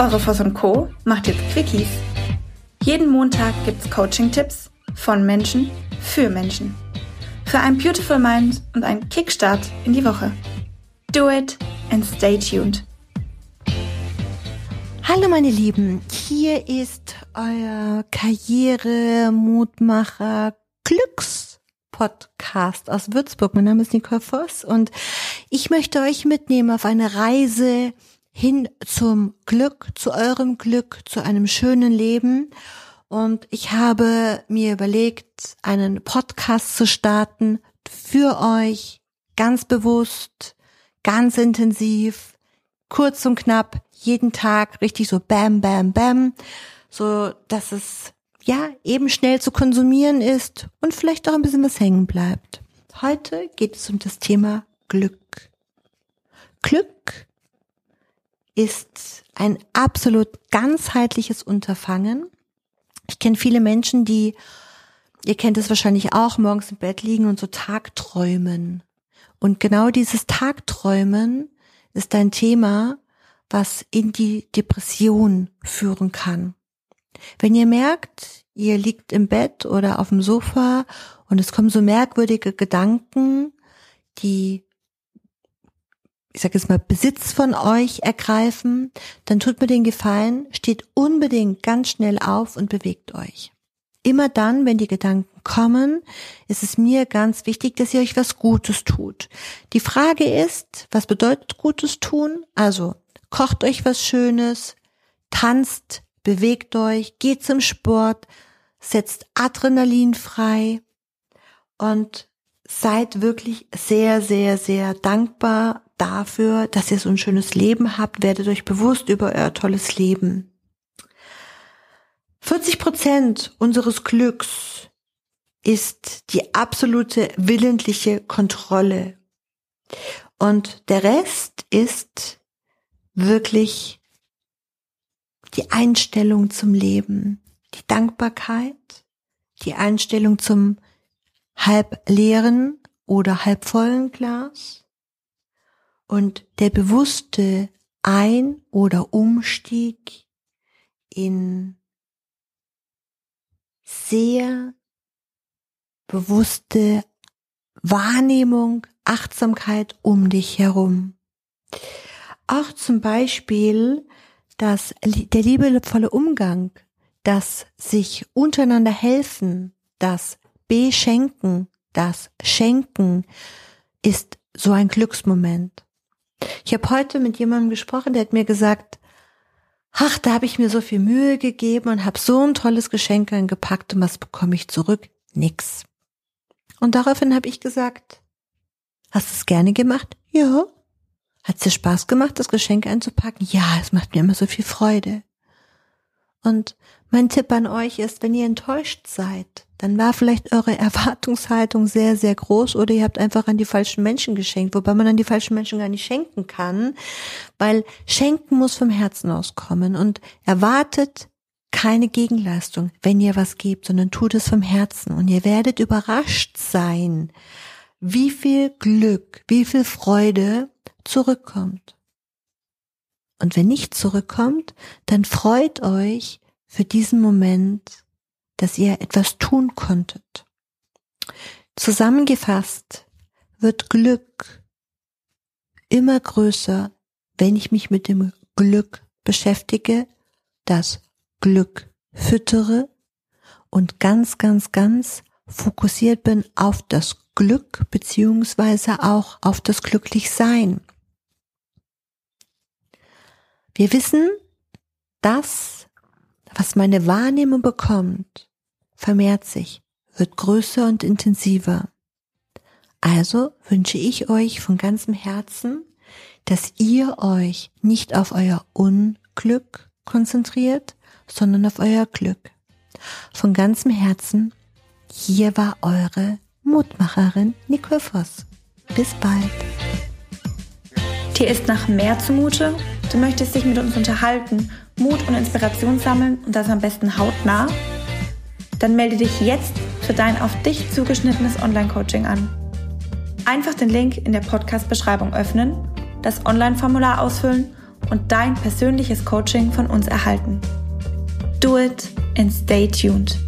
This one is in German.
Eure Voss und Co. macht jetzt Quickies. Jeden Montag gibt's Coaching-Tipps von Menschen für Menschen. Für ein Beautiful Mind und einen Kickstart in die Woche. Do it and stay tuned. Hallo meine Lieben, hier ist euer Karriere-Mutmacher Glücks-Podcast aus Würzburg. Mein Name ist Nicole Voss und ich möchte euch mitnehmen auf eine Reise hin zum Glück, zu eurem Glück, zu einem schönen Leben. Und ich habe mir überlegt, einen Podcast zu starten für euch, ganz bewusst, ganz intensiv, kurz und knapp, jeden Tag richtig so bam, bam, bam, so dass es ja eben schnell zu konsumieren ist und vielleicht auch ein bisschen was hängen bleibt. Heute geht es um das Thema Glück. Glück ist ein absolut ganzheitliches Unterfangen. Ich kenne viele Menschen, die, ihr kennt es wahrscheinlich auch, morgens im Bett liegen und so Tagträumen. Und genau dieses Tagträumen ist ein Thema, was in die Depression führen kann. Wenn ihr merkt, ihr liegt im Bett oder auf dem Sofa und es kommen so merkwürdige Gedanken, die ich sage jetzt mal, Besitz von euch ergreifen, dann tut mir den Gefallen, steht unbedingt ganz schnell auf und bewegt euch. Immer dann, wenn die Gedanken kommen, ist es mir ganz wichtig, dass ihr euch was Gutes tut. Die Frage ist, was bedeutet Gutes tun? Also, kocht euch was Schönes, tanzt, bewegt euch, geht zum Sport, setzt Adrenalin frei und seid wirklich sehr, sehr, sehr dankbar dafür, dass ihr so ein schönes Leben habt. Werdet euch bewusst über euer tolles Leben. 40 Prozent unseres Glücks ist die absolute willentliche Kontrolle. Und der Rest ist wirklich die Einstellung zum Leben, die Dankbarkeit, die Einstellung zum halb leeren oder halb vollen Glas und der bewusste Ein- oder Umstieg in sehr bewusste Wahrnehmung, Achtsamkeit um dich herum. Auch zum Beispiel dass der liebevolle Umgang, das sich untereinander helfen, das Beschenken, das Schenken ist so ein Glücksmoment. Ich habe heute mit jemandem gesprochen, der hat mir gesagt, ach, da habe ich mir so viel Mühe gegeben und habe so ein tolles Geschenk eingepackt und was bekomme ich zurück? Nix. Und daraufhin habe ich gesagt, hast du es gerne gemacht? Ja. Hat es dir Spaß gemacht, das Geschenk einzupacken? Ja, es macht mir immer so viel Freude. Und mein Tipp an euch ist, wenn ihr enttäuscht seid, dann war vielleicht eure Erwartungshaltung sehr, sehr groß oder ihr habt einfach an die falschen Menschen geschenkt, wobei man an die falschen Menschen gar nicht schenken kann, weil schenken muss vom Herzen auskommen und erwartet keine Gegenleistung, wenn ihr was gebt, sondern tut es vom Herzen und ihr werdet überrascht sein, wie viel Glück, wie viel Freude zurückkommt. Und wenn nicht zurückkommt, dann freut euch für diesen Moment, dass ihr etwas tun konntet. Zusammengefasst wird Glück immer größer, wenn ich mich mit dem Glück beschäftige, das Glück füttere und ganz, ganz, ganz fokussiert bin auf das Glück beziehungsweise auch auf das Glücklichsein. Wir wissen, das, was meine Wahrnehmung bekommt, vermehrt sich, wird größer und intensiver. Also wünsche ich euch von ganzem Herzen, dass ihr euch nicht auf euer Unglück konzentriert, sondern auf euer Glück. Von ganzem Herzen, hier war eure Mutmacherin Nicole Voss. Bis bald. Dir ist nach mehr zumute? Du möchtest dich mit uns unterhalten, Mut und Inspiration sammeln und das am besten hautnah? Dann melde dich jetzt für dein auf dich zugeschnittenes Online-Coaching an. Einfach den Link in der Podcast-Beschreibung öffnen, das Online-Formular ausfüllen und dein persönliches Coaching von uns erhalten. Do it and stay tuned.